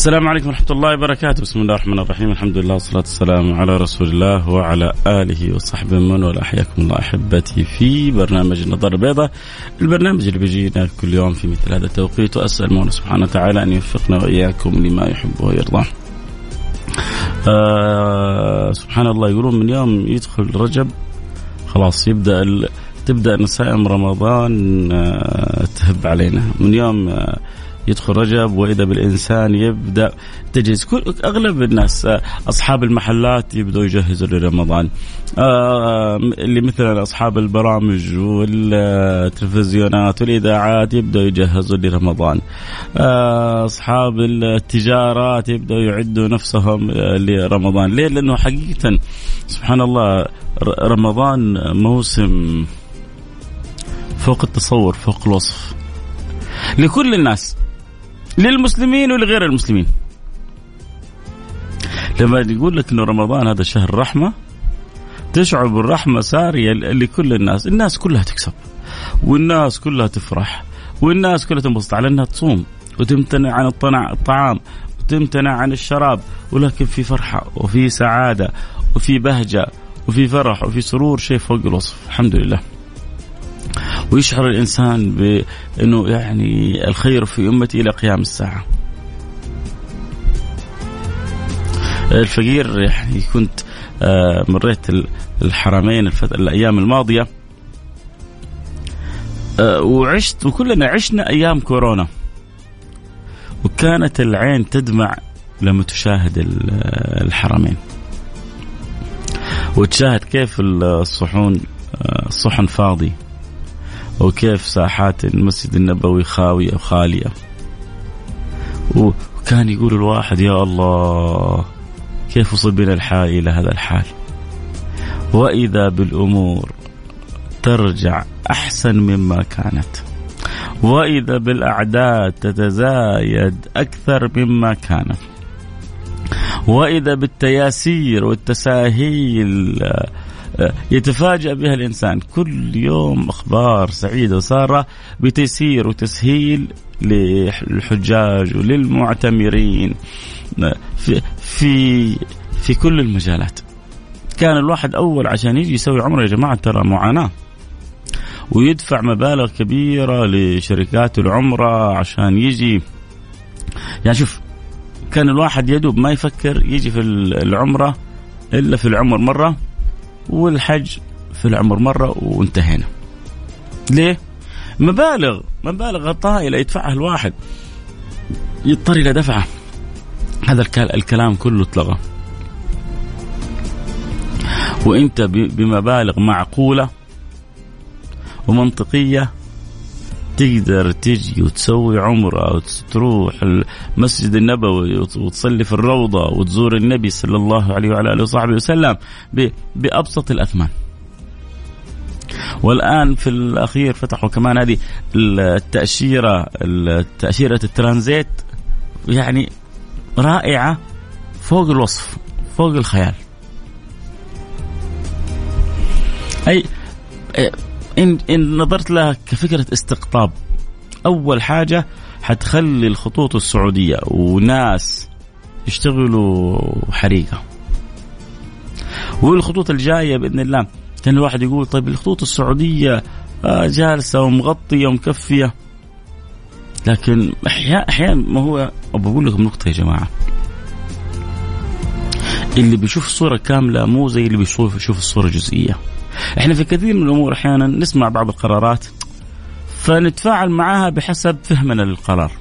السلام عليكم ورحمة الله وبركاته. بسم الله الرحمن الرحيم. الحمد لله والصلاة والسلام على رسول الله وعلى آله وصحبه من ولا حياكم الله أحبتي في برنامج النظارة البيضاء البرنامج اللي بيجينا كل يوم في مثل هذا التوقيت. وأسأل مولى سبحانه وتعالى أن يوفقنا وإياكم لما يحب ويرضى. آه سبحان الله يقولون من يوم يدخل رجب خلاص يبدأ تبدأ نسائم رمضان آه تهب علينا. من يوم آه يدخل رجب وإذا بالإنسان يبدأ تجهيز. كل أغلب الناس أصحاب المحلات يبدأوا يجهزوا لرمضان. آه، اللي مثلا أصحاب البرامج والتلفزيونات والإذاعات يبدأوا يجهزوا لرمضان. آه، أصحاب التجارات يبدأوا يعدوا نفسهم لرمضان. ليه؟ لأنه حقيقه سبحان الله رمضان موسم فوق التصور فوق الوصف. لكل الناس. للمسلمين ولغير المسلمين. لما يقول لك إنه رمضان هذا شهر رحمة تشعر بالرحمه سارية لكل الناس، الناس كلها تكسب والناس كلها تفرح والناس كلها تنبسط. على إنها تصوم وتمتنع عن الطعام وتمتنع عن الشراب ولكن في فرحة وفي سعادة وفي بهجة وفي فرح وفي سرور شيء فوق الوصف. الحمد لله. ويشعر الإنسان بأنه يعني الخير في أمتي إلى قيام الساعة. الفقير يعني كنت آه، مريت الحرمين الأيام الماضية. آه، وعشت وكلنا عشنا أيام كورونا. وكانت العين تدمع لما تشاهد الحرمين وتشاهد كيف الصحون آه، الصحن فاضي. وكيف ساحات المسجد النبوي خاوية وخالية وكان يقول الواحد يا الله كيف وصل بنا الحال إلى هذا الحال؟ وإذا بالأمور ترجع أحسن مما كانت. وإذا بالأعداد تتزايد أكثر مما كانت. وإذا بالتياسير والتساهيل يتفاجأ بها الإنسان. كل يوم أخبار سعيدة وسارة بتيسير وتسهيل للحجاج وللمعتمرين. في في في كل المجالات. كان الواحد أول عشان يجي يسوي عمرة يا جماعة ترى معاناة. ويدفع مبالغ كبيرة لشركات العمرة عشان يجي. يعني شوف كان الواحد يدوب ما يفكر يجي في العمرة إلا في العمر مرة. والحج في العمر مرة وانتهينا. ليه؟ مبالغ مبالغ طائلة يدفعها الواحد. يضطر إلى دفعه. هذا الكلام كله اتلغى. وإنت بمبالغ معقولة ومنطقية تقدر تجي وتسوي عمرة وتروح المسجد النبوي وتصلي في الروضة وتزور النبي صلى الله عليه وعلى آله وصحبه وسلم بأبسط الأثمان. والآن في الأخير فتحوا كمان هذه التأشيرة تاشيره الترانزيت يعني رائعة فوق الوصف فوق الخيال. اي إن إن نظرت لها كفكرة استقطاب أول حاجة حتخلي الخطوط السعودية وناس يشتغلوا حريقة. والخطوط الجاية بإذن الله كان الواحد يقول طيب الخطوط السعودية آه، جالسة ومغطية ومكفية. لكن أحيانا أحيانا ما هو بقول لكم نقطة يا جماعة. اللي بيشوف الصورة كاملة مو زي اللي بيشوف يشوف الصورة جزئيه إحنا في كثير من الأمور أحيانا نسمع بعض القرارات فنتفاعل معها بحسب فهمنا للقرار.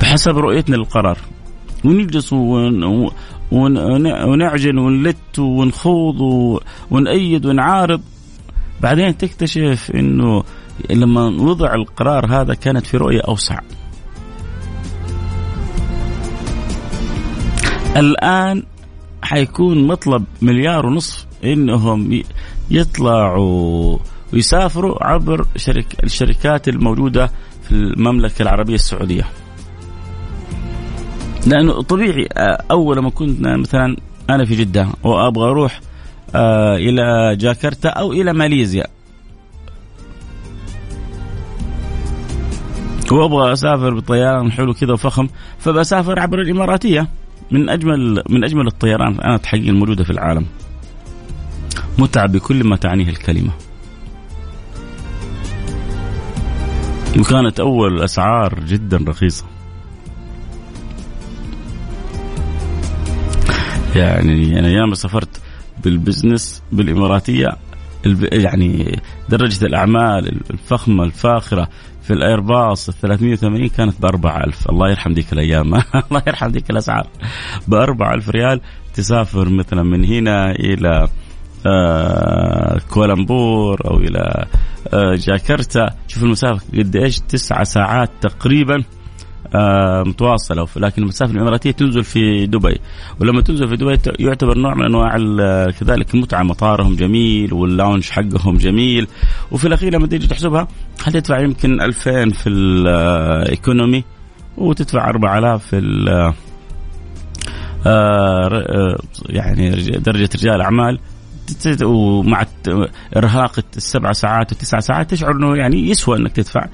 بحسب رؤيتنا للقرار. ونجلس ون... ونعجن ونلت ونخوض ونأيد ونعارض. بعدين تكتشف إنه لما وضع القرار هذا كانت في رؤية أوسع. الآن حيكون مطلب مليار ونصف إنهم يطلعوا ويسافروا عبر شرك الشركات الموجودة في المملكة العربية السعودية. لأنه طبيعي آه، أول ما كنت مثلا أنا في جدة وأبغى أروح آه، إلى جاكرتا أو إلى ماليزيا وأبغى أسافر بطيران حلو كذا وفخم فبسافر عبر الإماراتية من اجمل من أجمل الطيران أنا تحقيق الموجوده في العالم. متعة بكل ما تعنيه الكلمة. وكانت أول الاسعار جدا رخيصة. يعني أنا ياما سافرت بال business بالإماراتية يعني درجة الأعمال الفخمة الفاخرة في الأيرباص ال 380 كانت ب 4000 الله يرحم ذيك الأيام. الله يرحم ذيك الأسعار. ب 4000 ريال تسافر مثلا من هنا إلى آه كوالالمبور أو إلى آه جاكرتا. شوف المسافة قد إيش؟ تسعة ساعات تقريبا. متواصلة. لكن المسافة الإماراتية تنزل في دبي. ولما تنزل في دبي يعتبر نوع من أنواع كذلك المتعه مطارهم جميل واللاونج حقهم جميل. وفي الأخير لما تيجي تحسبها حتدفع يمكن 2000 في الايكونومي وتدفع 4000 في آه يعني درجة رجال أعمال. ومع إرهاق السبع ساعات والتسع ساعات تشعر إنه يعني يسوى إنك تدفع.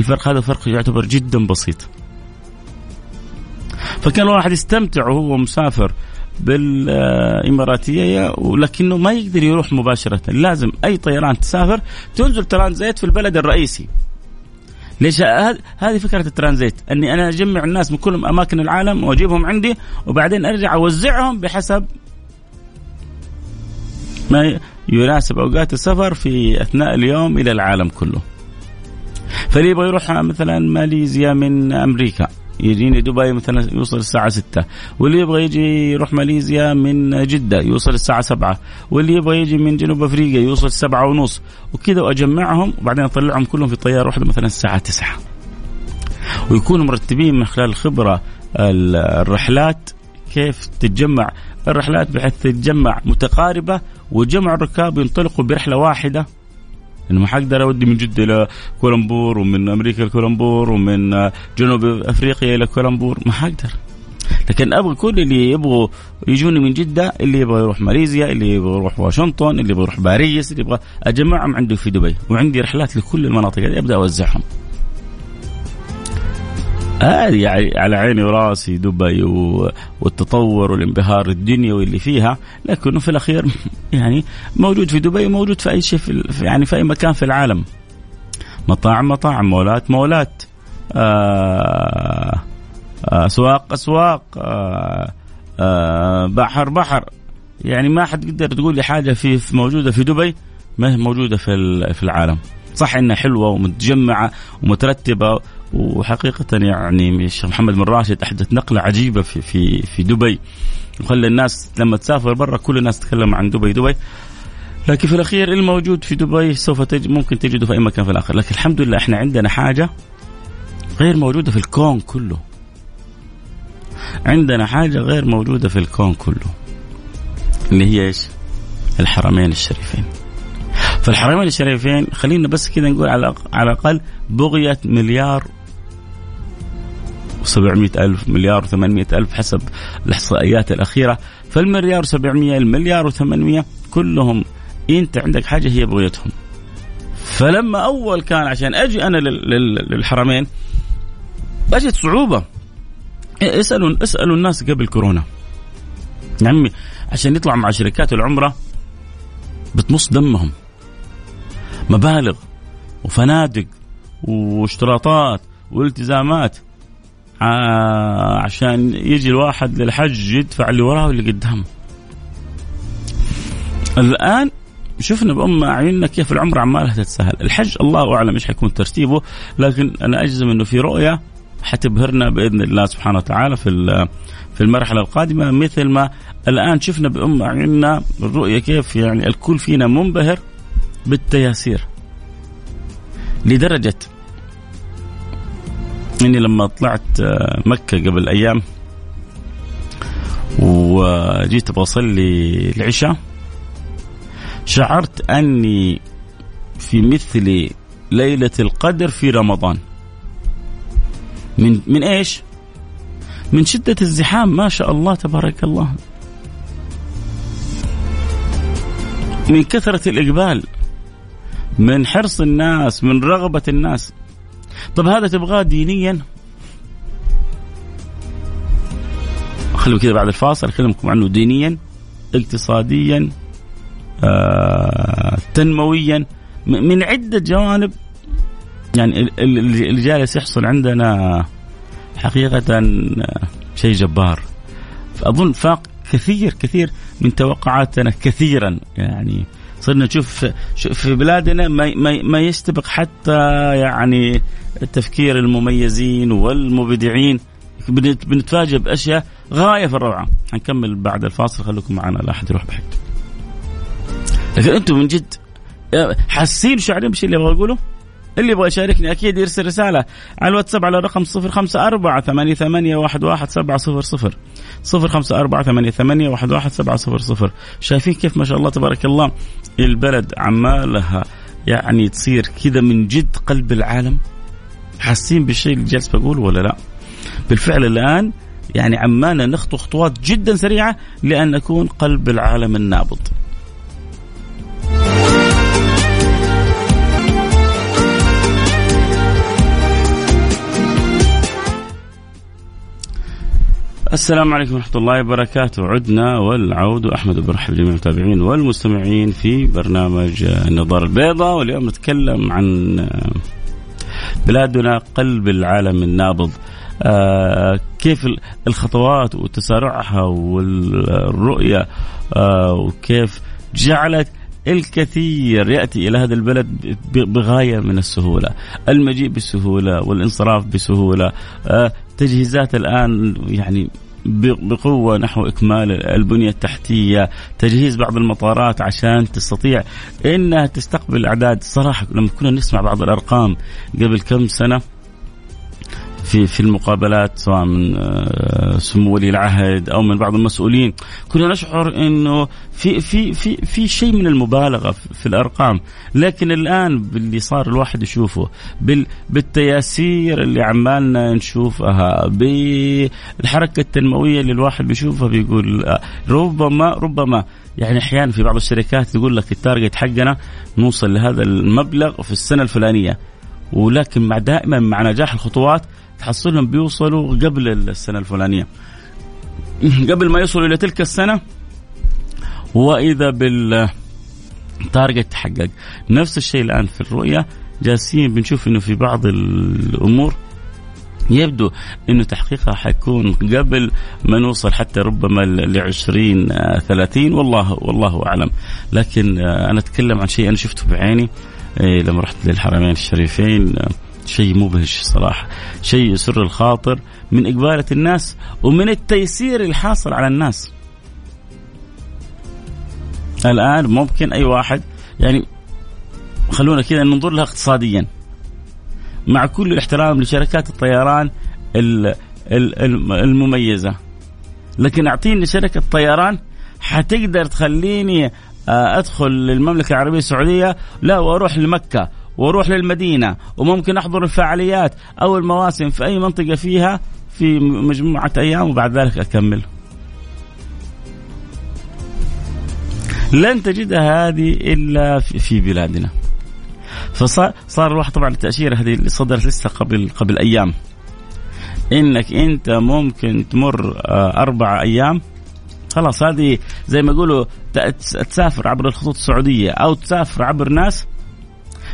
الفرق هذا فرق يعتبر جدا بسيط. فكان الواحد يستمتع وهو مسافر بالإماراتية ولكنه ما يقدر يروح مباشرة. لازم أي طيران تسافر تنزل ترانزيت في البلد الرئيسي. ليش؟ هذه فكرة الترانزيت أني أنا أجمع الناس من كل أماكن العالم وأجيبهم عندي وبعدين أرجع أوزعهم بحسب ما يناسب أوقات السفر في أثناء اليوم إلى العالم كله. فاللي يبغى يروح مثلا ماليزيا من أمريكا يجيني دبي مثلا يوصل الساعة 6 واللي يبغى يجي يروح ماليزيا من جدة يوصل الساعة 7 واللي يبغى يجي من جنوب أفريقيا يوصل السبعة ونص وكذا وأجمعهم وبعدين أطلعهم كلهم في طيارة واحدة مثلا الساعة 9 ويكونوا مرتبين من خلال الخبرة الرحلات كيف تتجمع. الرحلات بحيث تتجمع متقاربة وجمع الركاب ينطلقوا برحلة واحدة إنه ما حقدر اودي من جدة إلى كولمبور ومن أمريكا لكولمبور ومن جنوب أفريقيا إلى كولمبور. ما حقدر. لكن أبغى كل اللي يبغوا يجوني من جدة اللي يبغى يروح ماليزيا اللي يبغى يروح واشنطن اللي يبغى يروح باريس اللي يبغى أجمعهم عندي في دبي. وعندي رحلات لكل المناطق هذه أبدأ أوزعهم. هذه يعني على عيني وراسي دبي والتطور والانبهار الدنيوي اللي فيها لكنه في الأخير يعني موجود في دبي وموجود في أي شيء في يعني في أي مكان في العالم. مطاعم مطاعم مولات مولات. آه، آه، أسواق أسواق. آه، بحر بحر. يعني ما حد يقدر تقول لي حاجة في موجودة في دبي ما هي موجودة في في العالم. صح إنها حلوة ومتجمعة ومترتبة وحقيقة يعني الشيخ محمد بن راشد أحدث نقلة عجيبة في في في دبي. وخلى الناس لما تسافر برا كل الناس تتكلم عن دبي دبي. لكن في الأخير الموجود في دبي سوف تجد ممكن تجده في أي مكان في الآخر. لكن الحمد لله إحنا عندنا حاجة غير موجودة في الكون كله. عندنا حاجة غير موجودة في الكون كله. اللي هي إيش؟ الحرمين الشريفين. فالحرمين الشريفين خلينا بس كذا نقول على على الأقل بغيه مليار و700 ألف مليار و800 ألف حسب الإحصائيات الأخيرة. فالمليار و700 المليار و800 كلهم أنت عندك حاجة هي بغيتهم. فلما أول كان عشان أجي أنا للحرمين أجت صعوبة. اسألوا اسألوا الناس قبل كورونا. يا عمي عشان يطلعوا مع شركات العمرة بتمص دمهم. مبالغ وفنادق واشتراطات والتزامات. عشان يجي الواحد للحج يدفع اللي وراه واللي قدامه. الآن شفنا بأم أعيننا كيف العمرة عمالها تتسهل الحج الله أعلم إيش حيكون ترتيبه لكن أنا أجزم أنه في رؤية حتبهرنا بإذن الله سبحانه وتعالى في في المرحلة القادمة مثل ما الآن شفنا بأم اعيننا الرؤية كيف يعني الكل فينا منبهر بالتياسير لدرجة اني لما طلعت آه، مكة قبل أيام. وجيت أبغى اصلي العشاء. شعرت أني في مثل ليلة القدر في رمضان. من من إيش؟ من شدة الزحام ما شاء الله تبارك الله. من كثرة الإقبال من حرص الناس من رغبة الناس. طب هذا تبغاه دينيا؟ خلينا كذا بعد الفاصل أكلمكم عنه دينيا اقتصاديا آه، تنمويا. من عدة جوانب يعني اللي جالس يحصل عندنا حقيقة شيء جبار. أظن فاق كثير كثير من توقعاتنا كثيرا يعني صرنا نشوف في بلادنا ما ما يستبق حتى يعني تفكير المميزين والمبدعين. بنتفاجئ بأشياء غاية في الروعة. حنكمل بعد الفاصل. خليكم معنا. لا أحد يروح بعيد. لكن أنتم من جد حاسين شعرين بالشيء اللي أبغى اقوله اللي يبغى يشاركني أكيد يرسل رسالة على الواتساب على الرقم 054 88 11700 054 88 11700 شايفين كيف ما شاء الله تبارك الله؟ البلد عمالها يعني تصير كذا من جد قلب العالم. حاسين بالشيء اللي جالس بقوله ولا لا؟ بالفعل الآن يعني عمالنا نخطو خطوات جدا سريعة لأن نكون قلب العالم النابض. السلام عليكم ورحمة الله وبركاته. عدنا والعود أحمد برحب جميع المتابعين والمستمعين في برنامج النظارة البيضاء. واليوم نتكلم عن بلادنا قلب العالم النابض. آه كيف الخطوات وتسارعها والرؤية آه وكيف جعلت الكثير يأتي إلى هذا البلد بغاية من السهولة، المجيء بسهوله والانصراف بسهولة، آه تجهيزات الآن يعني بقوة نحو إكمال البنية التحتية تجهيز بعض المطارات عشان تستطيع إنها تستقبل أعداد صراحة لما كنا نسمع بعض الأرقام قبل كم سنة في في المقابلات سواء من آه، سمو ولي العهد أو من بعض المسؤولين. كنا نشعر إنه في في في في شيء من المبالغة في الأرقام. لكن الآن باللي صار الواحد يشوفه بالتياسير اللي عمالنا نشوفها بالحركة التنموية اللي الواحد بيشوفها بيقول آه، ربما ربما يعني أحيانا في بعض الشركات تقول لك التارجت حقنا نوصل لهذا المبلغ في السنة الفلانية. ولكن مع دائما مع نجاح الخطوات تحصلهم بيوصلوا قبل السنة الفلانية. قبل ما يوصلوا إلى تلك السنة وإذا بال تارجت تحقق نفس الشيء الآن في الرؤية. جالسين بنشوف إنه في بعض الأمور يبدو إنه تحقيقها حيكون قبل ما نوصل حتى ربما ل 20 30 والله والله أعلم. لكن أنا أتكلم عن شيء أنا شفته بعيني. إيه، لما رحت للحرمين الشريفين شيء مبهج صراحة شيء يسر الخاطر من إقبالة الناس ومن التيسير الحاصل على الناس. الآن ممكن أي واحد يعني خلونا كذا ننظر لها اقتصاديا. مع كل الاحترام لشركات الطيران المميزة. لكن أعطيني شركة طيران حتقدر تخليني آه، أدخل للمملكة العربية السعودية لا وأروح لمكة. وأروح للمدينة وممكن أحضر الفعاليات أو المواسم في أي منطقة فيها في مجموعة أيام وبعد ذلك أكمل. لن تجدها هذه إلا في بلادنا. فصار صار الواحد طبعا التأشيرة هذه اللي صدرت لسه قبل قبل أيام إنك أنت ممكن تمر آه، أربع أيام خلاص هذه زي ما يقولوا تسافر عبر الخطوط السعودية أو تسافر عبر ناس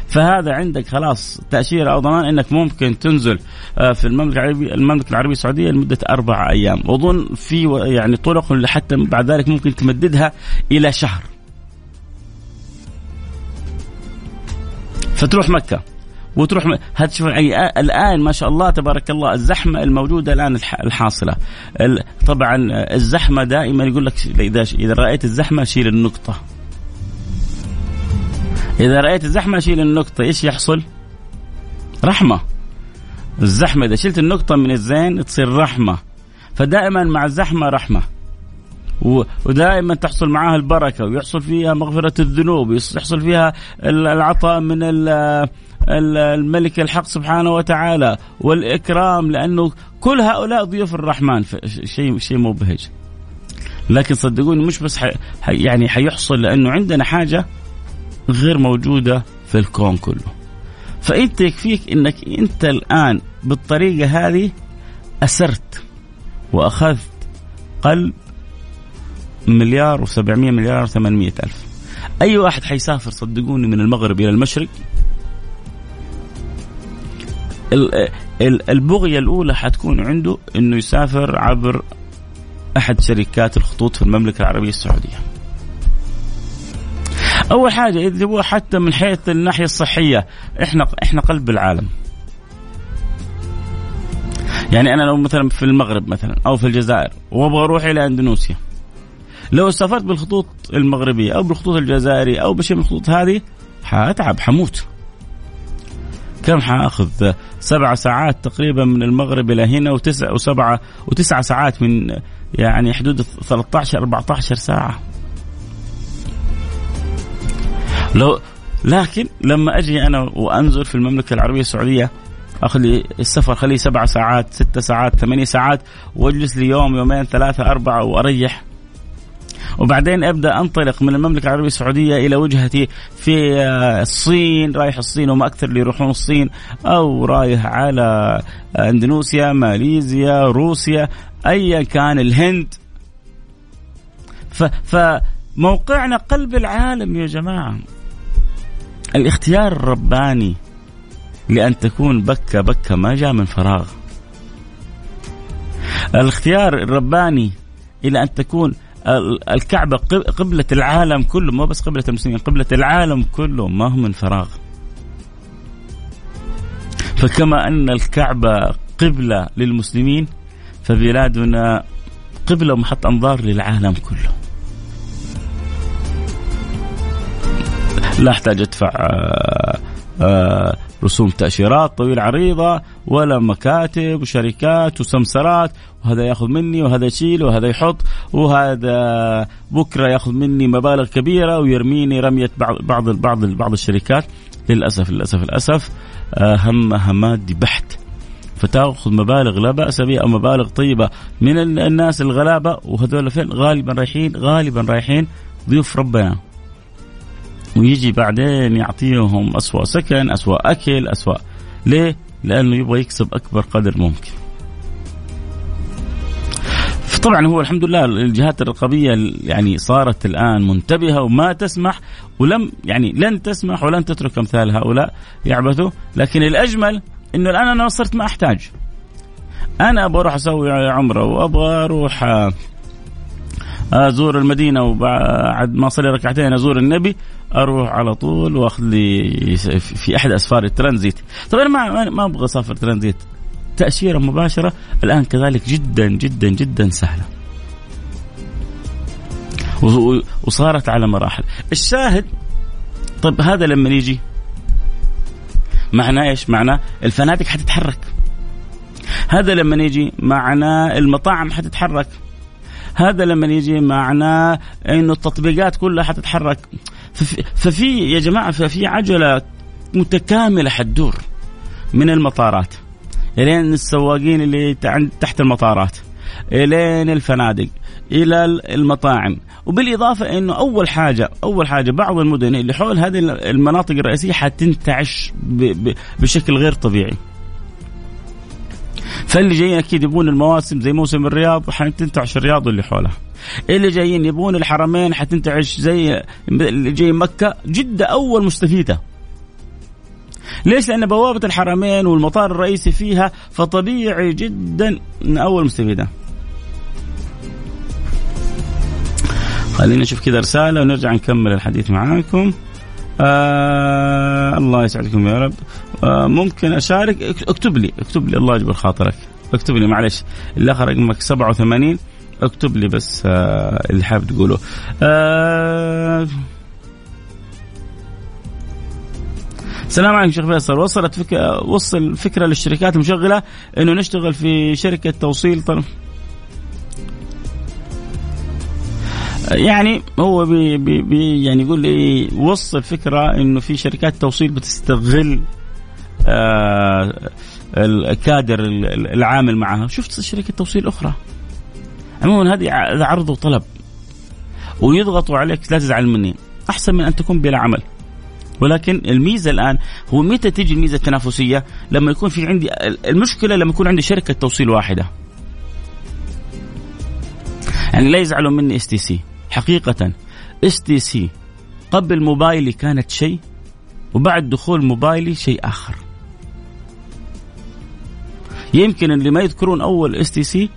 فهذا عندك خلاص تأشيرة أو ضمان أنك ممكن تنزل آه، في المملكة العربية المملكة العربية السعودية لمدة أربع أيام. وأظن في يعني طرق حتى بعد ذلك ممكن تمددها إلى شهر. فتروح مكة. وتروح هذا شوف الآن ما شاء الله تبارك الله الزحمة الموجودة الآن الحاصلة. طبعا الزحمة دائما يقول لك إذا إذا رأيت الزحمة شيل النقطة. إذا رأيت الزحمة شيل النقطة إيش يحصل؟ رحمة. الزحمة إذا شلت النقطة من الزين تصير رحمة. فدائما مع الزحمة رحمة. ودائما تحصل معها البركة ويحصل فيها مغفرة الذنوب يحصل فيها العطاء من الملك الحق سبحانه وتعالى والإكرام لأنه كل هؤلاء ضيوف الرحمن. شيء شيء مبهج. لكن صدقوني مش بس حي يعني حيحصل لأنه عندنا حاجة غير موجودة في الكون كله. فانت يكفيك إنك أنت الآن بالطريقة هذه أسرت وأخذت قلب مليار و700 مليار و800 ألف. أي واحد حيسافر صدقوني من المغرب إلى المشرق؟ البغية الأولى حتكون عنده أنه يسافر عبر أحد شركات الخطوط في المملكة العربية السعودية. حاجة إذا هو حتى من حيث الناحية الصحية إحنا إحنا قلب العالم يعني أنا لو مثلا في المغرب مثلا أو في الجزائر وأبغى أروح إلى أندونيسيا. لو سافرت بالخطوط المغربية أو بالخطوط الجزائرية أو بشيء من الخطوط هذه حأتعب حموت. كم حأخذ؟ سبع ساعات تقريبا من المغرب إلى هنا وتسع وسبعة وتسع ساعات من يعني حدود 13 14 ساعة. لو لكن لما أجي أنا وأنزل في المملكة العربية السعودية اخذ لي السفر خليه سبع ساعات ست ساعات ثمانية ساعات وأجلس لي يوم يومين ثلاثة أربعة وأريح. وبعدين أبدأ أنطلق من المملكة العربية السعودية إلى وجهتي في آه، الصين رايح الصين وما أكثر اللي يروحون الصين أو رايح على أندونيسيا ماليزيا روسيا ايا كان الهند. فموقعنا قلب العالم يا جماعة. الاختيار الرباني لأن تكون بكة بكة ما جاء من فراغ. الاختيار الرباني إلى أن تكون الكعبة قبلة العالم كله مو بس قبلة المسلمين قبلة العالم كله ما هو من فراغ. فكما أن الكعبة قبلة للمسلمين فبلادنا قبلة ومحط أنظار للعالم كله. لا أحتاج أدفع آه، آه، رسوم تأشيرات طويلة عريضة ولا مكاتب وشركات وسمسرات وهذا ياخذ مني وهذا يشيل وهذا يحط وهذا بكرة ياخذ مني مبالغ كبيرة ويرميني رمية بعض بعض بعض, بعض الشركات. للأسف للأسف للأسف آه، همها مادي بحت. فتاخذ مبالغ لا بأس بها أو مبالغ طيبة من الناس الغلابة وهذول فين؟ غالبا رايحين غالبا رايحين ضيوف ربنا. ويجي بعدين يعطيهم أسوأ سكن أسوأ أكل أسوأ. ليه؟ لأنه يبغى يكسب أكبر قدر ممكن. طبعا هو الحمد لله الجهات الرقابية يعني صارت الآن منتبهة وما تسمح ولم يعني لن تسمح ولن تترك أمثال هؤلاء يعبثوا. لكن الأجمل أنه الآن أنا صرت ما أحتاج. أنا أبغى أروح أسوي عمرة وأبغى أروح أزور المدينة وبعد ما أصلي ركعتين أزور النبي أروح على طول وأخذ لي في أحد أسفار الترانزيت. طبعا ما ما أبغى أسافر ترانزيت. تأشيرة مباشرة الآن كذلك جدا جدا جدا سهلة. وصارت على مراحل. الشاهد طيب هذا لما يجي؟ معناه إيش؟ معناه الفنادق حتتحرك. هذا لما يجي معناه المطاعم حتتحرك. هذا لما يجي معناه إنه التطبيقات كلها حتتحرك. ففي يا جماعة ففي عجلة متكاملة حتدور من المطارات. إلين السواقين اللي تحت المطارات. إلين الفنادق. إلى المطاعم. وبالإضافة إنه أول حاجة أول حاجة بعض المدن اللي حول هذه المناطق الرئيسية حتنتعش بشكل غير طبيعي. فاللي جايين أكيد يبون المواسم زي موسم الرياض حتنتعش الرياض واللي حولها. اللي جايين يبون الحرمين حتنتعش زي اللي جاي مكة جدة أول مستفيدة. ليش؟ لأن بوابة الحرمين والمطار الرئيسي فيها فطبيعي جدا إن أول مستفيدة. خلينا نشوف كذا رسالة ونرجع نكمل الحديث معاكم آه الله يسعدكم يا رب. آه ممكن أشارك؟ اكتب لي اكتب لي. الله يجبر خاطرك. اكتب لي معلش الآخر رقمك 87 اكتب لي بس آه اللي حابب تقوله. آه السلام عليكم شيخ فيصل. وصلت فك... وصل فكرة للشركات المشغلة إنه نشتغل في شركة توصيل طرف يعني هو بي بي بي يعني يقول لي وصل فكره إنه في شركات توصيل بتستغل آه الكادر العامل معها شفت شركة توصيل أخرى عموما هذه عرض وطلب ويضغطوا عليك لا تزعل مني أحسن من أن تكون بلا عمل ولكن الميزة الآن هو متى تيجي الميزة التنافسية؟ لما يكون في عندي المشكلة لما يكون عندي شركة توصيل واحدة. يعني لا يزعلوا مني اس تي سي حقيقة اس تي سي قبل موبايلي كانت شيء وبعد دخول موبايلي شيء آخر. يمكن اللي ما يذكرون أول اس تي سي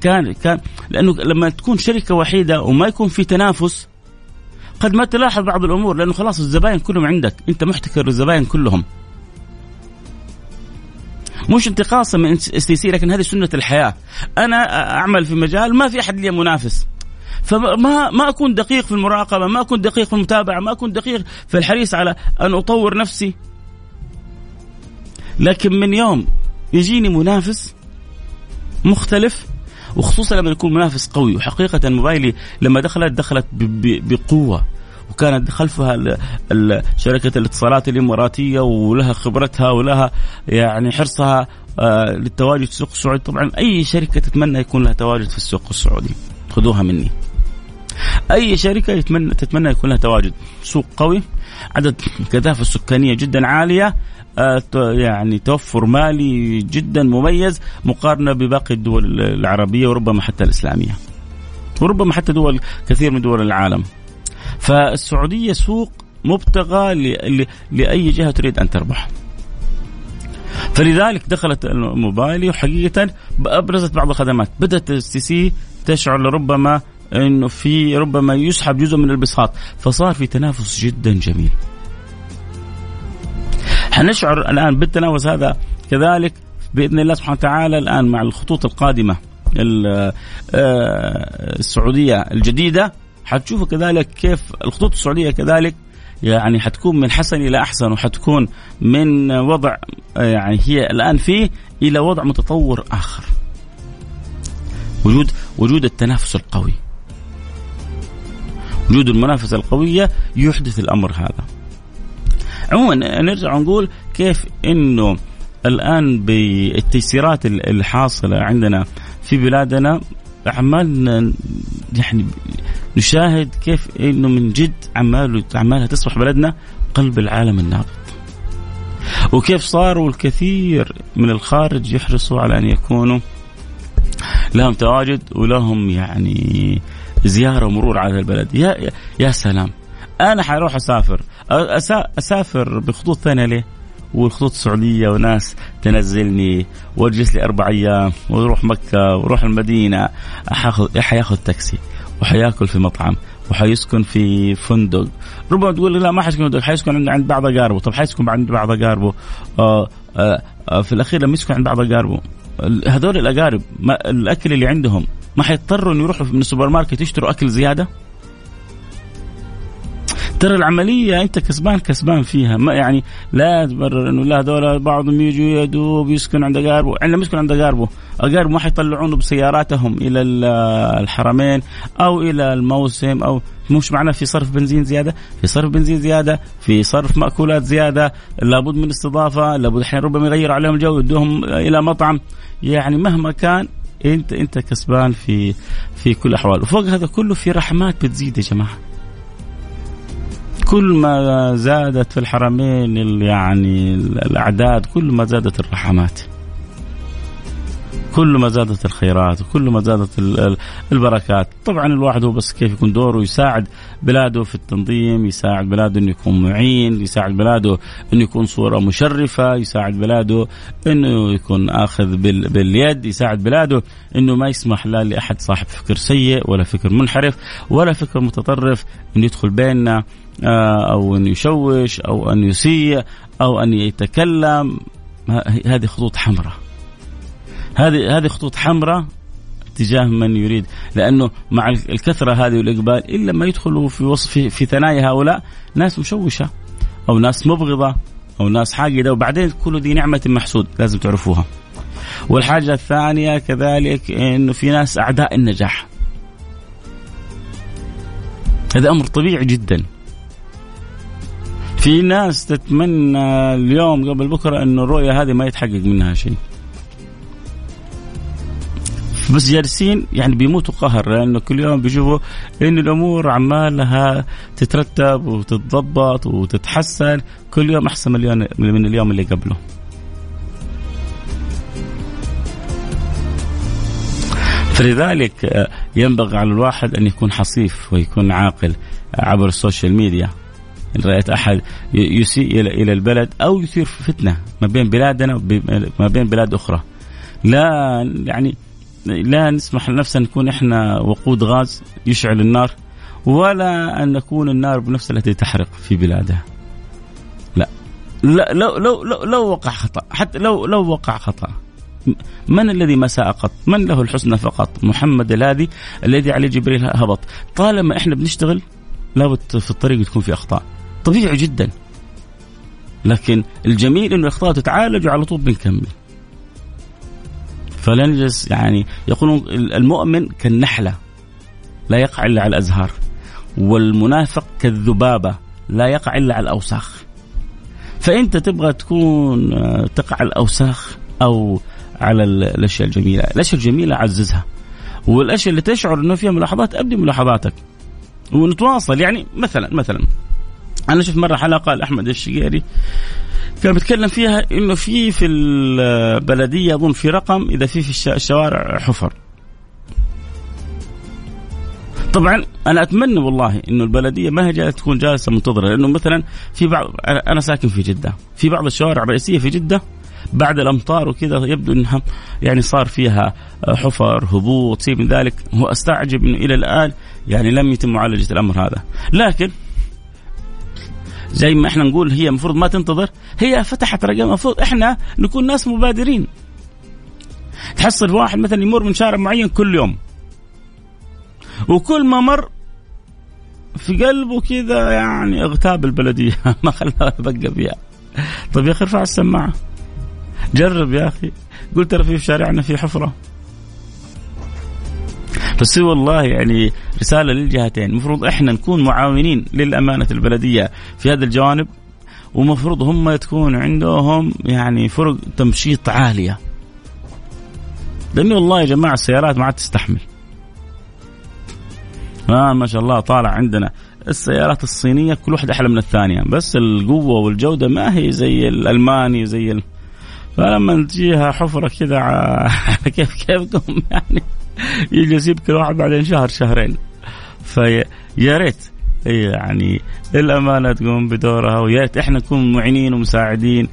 كان كان لأنه لما تكون شركة وحيدة وما يكون في تنافس قد ما تلاحظ بعض الأمور لأنه خلاص الزباين كلهم عندك أنت محتكر الزباين كلهم. مش انتقاصا من اس تي سي لكن هذه سنة الحياة. أنا أعمل في مجال ما في أحد لي منافس. فما ما أكون دقيق في المراقبة ما أكون دقيق في المتابعة ما أكون دقيق في الحريص على أن أطور نفسي. لكن من يوم يجيني منافس مختلف وخصوصا لما يكون منافس قوي وحقيقة موبايلي لما دخلت دخلت بقوة وكانت خلفها شركة الاتصالات الإماراتية ولها خبرتها ولها يعني حرصها آه، للتواجد في السوق السعودي. طبعا أي شركة تتمنى يكون لها تواجد في السوق السعودي خذوها مني. أي شركة يتمنى تتمنى يكون لها تواجد. سوق قوي عدد كثافه السكانية جدا عالية آه، يعني توفر مالي جدا مميز مقارنة بباقي الدول العربية وربما حتى الإسلامية. وربما حتى دول كثير من دول العالم. فالسعودية سوق مبتغى لأي جهة تريد أن تربح. فلذلك دخلت الموبايلي وحقيقة ابرزت بعض الخدمات. بدأت السي سي تشعر لربما إنه في ربما يسحب جزء من البساط فصار في تنافس جدا جميل حنشعر الآن بالتنافس هذا كذلك بإذن الله سبحانه وتعالى الآن مع الخطوط القادمة آه، السعودية الجديدة حتشوفوا كذلك كيف الخطوط السعودية كذلك يعني حتكون من حسن إلى أحسن وحتكون من وضع يعني هي الآن فيه إلى وضع متطور آخر. وجود وجود التنافس القوي. وجود المنافسه القوية يحدث الأمر هذا. عموما نرجع نقول كيف إنه الآن بالتيسيرات الحاصلة عندنا في بلادنا عمالنا يعني نشاهد كيف إنه من جد عمال عمالها تصبح بلدنا قلب العالم النابض. وكيف صاروا الكثير من الخارج يحرصوا على أن يكونوا لهم تواجد ولهم يعني زيارة ومرور على البلد. يا يا سلام. أنا حروح أسافر. أسافر بخطوط ثانية ليه؟ والخطوط السعودية وناس تنزلني. وأجلس لي أربع أيام وأروح مكة وأروح المدينة. حاخذ حياخذ تاكسي وحياكل في مطعم وحيسكن في فندق. ربما تقول لا ما حيسكن فندق. حيسكن عند بعض أقاربه. طب حيسكن عند بعض أقاربه. آه آه آه في الأخير لما يسكن عند بعض أقاربه. هذول الأقارب الأكل اللي عندهم ما حيضطروا إنه يروحوا من السوبر ماركت يشتروا أكل زيادة؟ ترى العملية أنت كسبان كسبان فيها. ما يعني لا تبرر إنه لا هذول بعضهم يجوا يدوب يسكن عند أقاربه عندما يسكن عند أقاربه أقاربه ما حيطلعونه بسياراتهم إلى الحرمين أو إلى الموسم أو مش معناه في صرف بنزين زيادة؟ في صرف بنزين زيادة في صرف مأكولات زيادة لابد من استضافة لابد أحيانا ربما يغير عليهم الجو يدوهم إلى مطعم. يعني مهما كان انت انت كسبان في في كل الاحوال وفوق هذا كله في رحمات بتزيد يا جماعة. كل ما زادت في الحرمين يعني الأعداد كل ما زادت الرحمات. كل ما زادت الخيرات وكل ما زادت البركات. طبعا الواحد هو بس كيف يكون دوره يساعد بلاده في التنظيم يساعد بلاده إنه يكون معين يساعد بلاده إنه يكون صورة مشرفة يساعد بلاده إنه يكون آخذ باليد يساعد بلاده إنه ما يسمح لا لأحد صاحب فكر سيء ولا فكر منحرف ولا فكر متطرف إنه يدخل بيننا آه، أو ان يشوش أو ان يسيء أو ان يتكلم. هذه خطوط حمراء. هذه هذه خطوط حمراء تجاه من يريد لأنه مع الكثرة هذه والإقبال إلا ما يدخلوا في وصف في ثنايا هؤلاء ناس مشوشة أو ناس مبغضة أو ناس حاقدة وبعدين كل ذي نعمة محسود لازم تعرفوها. والحاجة الثانية كذلك إنه في ناس أعداء النجاح. هذا أمر طبيعي جدا. في ناس تتمنى اليوم قبل بكرة إنه الرؤية هذه ما يتحقق منها شيء. بس جالسين يعني بيموتوا قهر لأنه كل يوم بيشوفوا إن الأمور عمالها تترتب وتتضبط وتتحسن. كل يوم أحسن مليون من اليوم اللي قبله. فلذلك آه، ينبغي على الواحد أن يكون حصيف ويكون عاقل عبر ال social media. إن رأيت أحد يسيء إلى البلد أو يثير فتنة ما بين بلادنا وما بين بلاد أخرى. لا يعني لا نسمح لنفسنا نكون إحنا وقود غاز يشعل النار ولا أن نكون النار بنفسها التي تحرق في بلادها. لا لا لو لو لو, لو وقع خطأ حتى لو لو وقع خطأ من الذي ما ساء قط؟ من له الحسنى فقط؟ محمد الهادي الذي عليه جبريل هبط. طالما إحنا بنشتغل لابد في الطريق تكون في أخطاء. طبيعي جدا. لكن الجميل إنه الأخطاء تتعالج وعلى طول بنكمل. فلا نجلس يعني يقولون المؤمن كالنحلة لا يقع إلا على الأزهار والمنافق كالذبابة لا يقع إلا على الأوساخ. فأنت تبغى تكون آه، تقع على الأوساخ أو على الأشياء الجميلة الأشياء الجميلة عززها. والأشياء اللي تشعر أنه فيها ملاحظات أبدي ملاحظاتك ونتواصل. يعني مثلا مثلا أنا شفت مرة حلقة لأحمد الشقيري كان بيتكلم فيها إنه في في البلدية أظن في رقم إذا في في الشوارع حفر. طبعا أنا أتمنى والله إنه البلدية ما هي جالسة تكون جالسة منتظرة لأنه مثلا في بعض أنا ساكن في جدة في بعض الشوارع الرئيسية في جدة بعد الأمطار وكذا يبدو إنها يعني صار فيها حفر هبوط شيء من ذلك. هو أستعجب إنه إلى الآن يعني لم يتم معالجة الأمر هذا. لكن زي ما إحنا نقول هي المفروض ما تنتظر هي فتحت رقم المفروض إحنا نكون ناس مبادرين. تحصل واحد مثلا يمر من شارع معين كل يوم. وكل ما مر في قلبه كذا يعني اغتاب البلدية. ما خلاها بقى فيها. طيب يا أخي ارفع السماعة. جرب يا أخي. قلت ترى في شارعنا في حفرة. بس والله يعني رسالة للجهتين. المفروض إحنا نكون معاونين للأمانة البلدية في هذا الجوانب ومفروض هم تكون عندهم يعني فرق تمشيط عالية. لأنه والله يا جماعة السيارات ما عاد تستحمل. آه ما شاء الله طالع عندنا السيارات الصينية كل واحدة أحلى من الثانية. بس القوة والجودة ما هي زي الألماني زي ال... فلما تجيها حفرة كذا كيف كيفكم يعني؟ يجلس يبكي الواحد بعدين شهر شهرين فيا ريت يعني الأمانة تقوم بدورها ويا ريت إحنا نكون معينين ومساعدين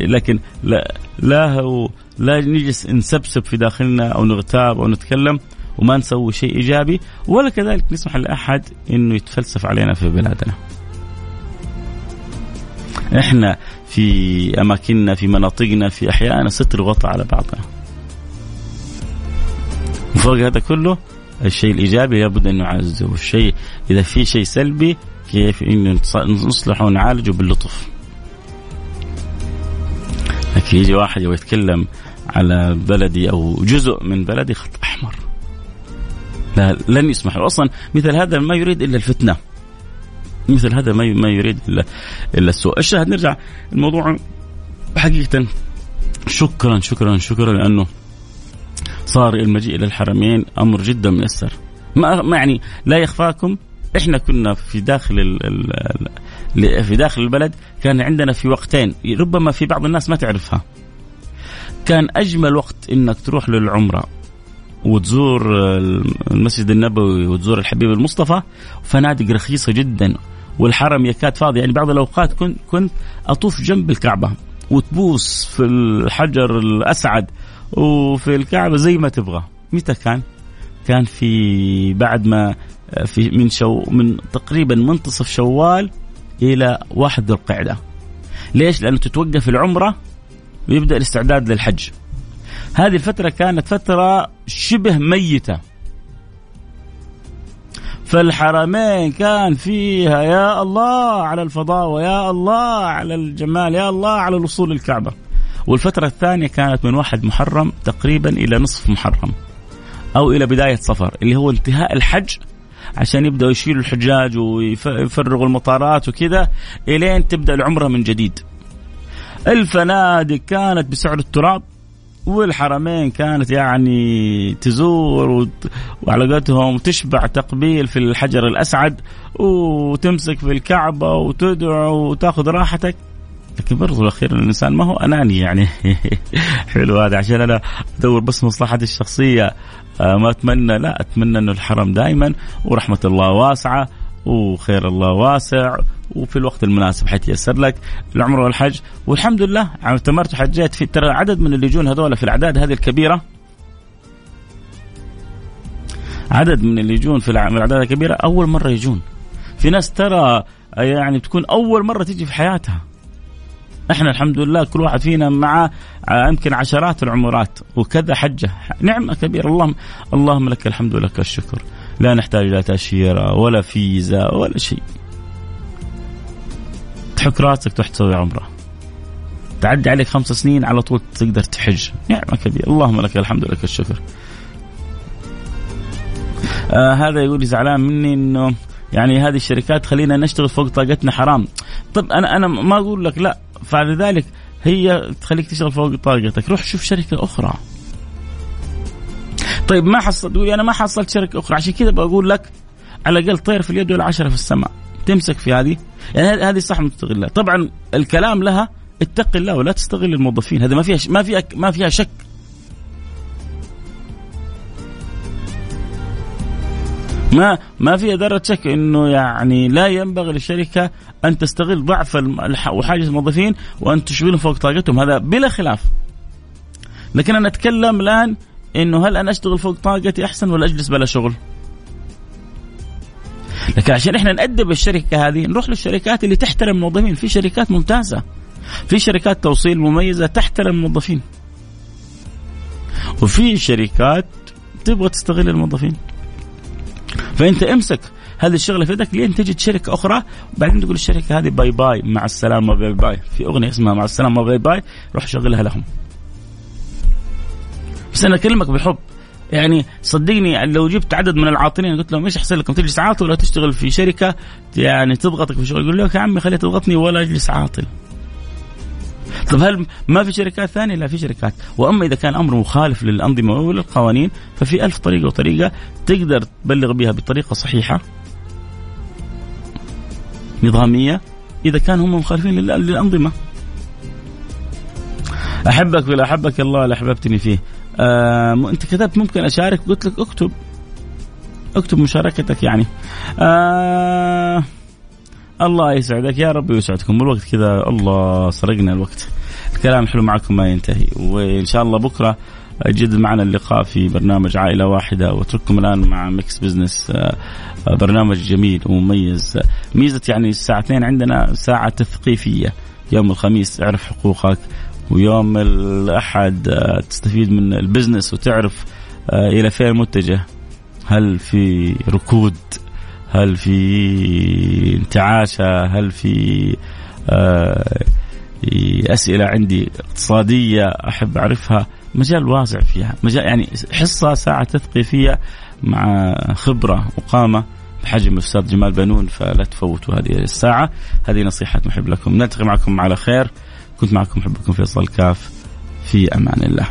لكن لا لا هو لا نجلس نسبسب في داخلنا أو نغتاب أو نتكلم وما نسوي شيء إيجابي ولا كذلك نسمح لأحد إنه يتفلسف علينا في بلادنا. إحنا في أماكننا في مناطقنا في احيائنا ستر وغطى على بعضنا. وفوق هذا كله الشيء الإيجابي لابد أن نعزه والشيء إذا في شيء سلبي كيف إنه نصلحه ونعالجه باللطف. لكن يجي واحد يبغى يتكلم على بلدي أو جزء من بلدي خط أحمر. لا لن يسمح له. أصلا مثل هذا ما يريد إلا الفتنة. مثل هذا ما ما يريد الا إلا السوء. الشاهد نرجع الموضوع حقيقة. شكرا شكرا شكرا لأنه صار المجيء إلى الحرمين أمر جدا ميسر. ما ما يعني لا يخفاكم. إحنا كنا في داخل ال ال في داخل البلد. كان عندنا في وقتين ربما في بعض الناس ما تعرفها. كان أجمل وقت إنك تروح للعمرة وتزور المسجد النبوي وتزور الحبيب المصطفى. فنادق رخيصة جدا والحرم يكاد فاضي. يعني بعض الأوقات كنت كنت أطوف جنب الكعبة وتبوس في الحجر الأسعد. وفي الكعبة زي ما تبغى متى كان؟ كان في بعد ما في من شو من تقريبا منتصف شوال إلى واحد ذو القعدة. ليش؟ لأنه تتوقف العمرة ويبدأ الاستعداد للحج. هذه الفترة كانت فترة شبه ميتة. فالحرمين كان فيها يا الله على الفضاء ويا الله على الجمال يا الله على الوصول للكعبة. والفترة الثانية كانت من واحد محرم تقريبا إلى نصف محرم أو إلى بداية صفر اللي هو انتهاء الحج عشان يبدأوا يشيلوا الحجاج ويفرغوا المطارات وكذا إلين تبدأ العمرة من جديد. الفنادق كانت بسعر التراب والحرمين كانت يعني تزور وعلى قولتهم تشبع تقبيل في الحجر الأسعد وتمسك في الكعبة وتدعو وتأخذ راحتك. لكن برضو الأخير الإنسان ما هو أناني يعني. حلو هذا. عشان أنا أدور بس مصلحتي الشخصية آه، ما أتمنى لا أتمنى إنه الحرم دائما ورحمة الله واسعة وخير الله واسع وفي الوقت المناسب حيتيسر لك العمره والحج. والحمد لله اعتمرت وحجيت في ترى عدد من اللي يجون هذول في الأعداد هذه الكبيرة. عدد من اللي يجون في الأعداد الكبيرة أول مرة يجون. في ناس ترى يعني بتكون أول مرة تيجي في حياتها. إحنا الحمد لله كل واحد فينا مع آه، يمكن عشرات العمرات وكذا حجة. نعمة كبيرة. اللهم اللهم لك الحمد ولك الشكر. لا نحتاج إلى تأشيرة ولا فيزا ولا شيء. تحك راسك تروح تسوي عمرة. تعدي عليك خمس سنين على طول تقدر تحج. نعمة كبيرة. اللهم لك الحمد ولك الشكر. آه هذا يقول زعلان مني إنه يعني هذه الشركات خلينا نشتغل فوق طاقتنا حرام. طب أنا أنا ما أقول لك لا. فلذلك هي تخليك تشتغل فوق طاقتك. روح شوف شركة أخرى. طيب ما حصل؟ تقول أنا ما حصلت شركة أخرى. عشان كذا بقول لك على الأقل طير في اليد والعشرة في السماء. تمسك في هذه. يعني هذه صح مستغلة. طبعا الكلام لها اتق الله ولا تستغل الموظفين. هذا ما فيها ما فيها ما فيها شك. ما ما في ذرة شك إنه يعني لا ينبغي للشركة أن تستغل ضعف وحاجه الموظفين وأن تشغلهم فوق طاقتهم هذا بلا خلاف. لكن أنا أتكلم الآن إنه هل أنا أشتغل فوق طاقتي أحسن ولا أجلس بلا شغل؟ لكن عشان إحنا نأدب الشركة هذه نروح للشركات اللي تحترم الموظفين، في شركات ممتازة. في شركات توصيل مميزة تحترم الموظفين. وفي شركات تبغى تستغل الموظفين. فأنت امسك هذه الشغلة في يدك لين تجد شركه أخرى. بعدين تقول الشركة هذه bye bye مع السلامة bye bye. في أغنية اسمها مع السلامة bye bye روح شغلها لهم. بس أنا أكلمك بحب. يعني صدقني لو جبت عدد من العاطلين قلت لهم إيش أحسن لكم تجلس عاطل ولا تشتغل في شركة؟ يعني تضغطك في شغل. يقول لك يا عمي خليها تضغطني ولا أجلس عاطل. طب هل ما في شركات ثانية؟ لا في شركات، وأما إذا كان أمر مخالف للأنظمة وللقوانين ففي ألف طريقة وطريقة تقدر تبلغ بها بطريقة صحيحة نظامية إذا كان هم مخالفين للأنظمة. أحبك ولا أحبك الله لا أحببتني فيه. آه أنت كتبت ممكن أشارك قلت لك اكتب اكتب مشاركتك يعني. آه الله يسعدك. يا رب يسعدكم. الوقت كذا الله سرقنا الوقت. الكلام حلو معكم ما ينتهي. وإن شاء الله بكرة يتجدد معنا اللقاء في برنامج عائلة واحدة. وأترككم الآن مع Mix Business آه، برنامج جميل ومميز. ميزة يعني الساعتين عندنا ساعة تثقيفية. يوم الخميس اعرف حقوقك. ويوم الأحد آه، تستفيد من ال business وتعرف آه، إلى فين متجه؟ هل في ركود؟ هل في انتعاشة؟ هل في آه، أسئلة عندي اقتصادية أحب أعرفها؟ مجال واسع فيها. مجال يعني حصة ساعة تثقيفيه مع خبرة وقامه بحجم الأستاذ جمال بنون فلا تفوتوا هذه الساعة. هذه نصيحة محب لكم. نلتقي معكم على خير. كنت معكم محبكم فيصل كاف في أمان الله.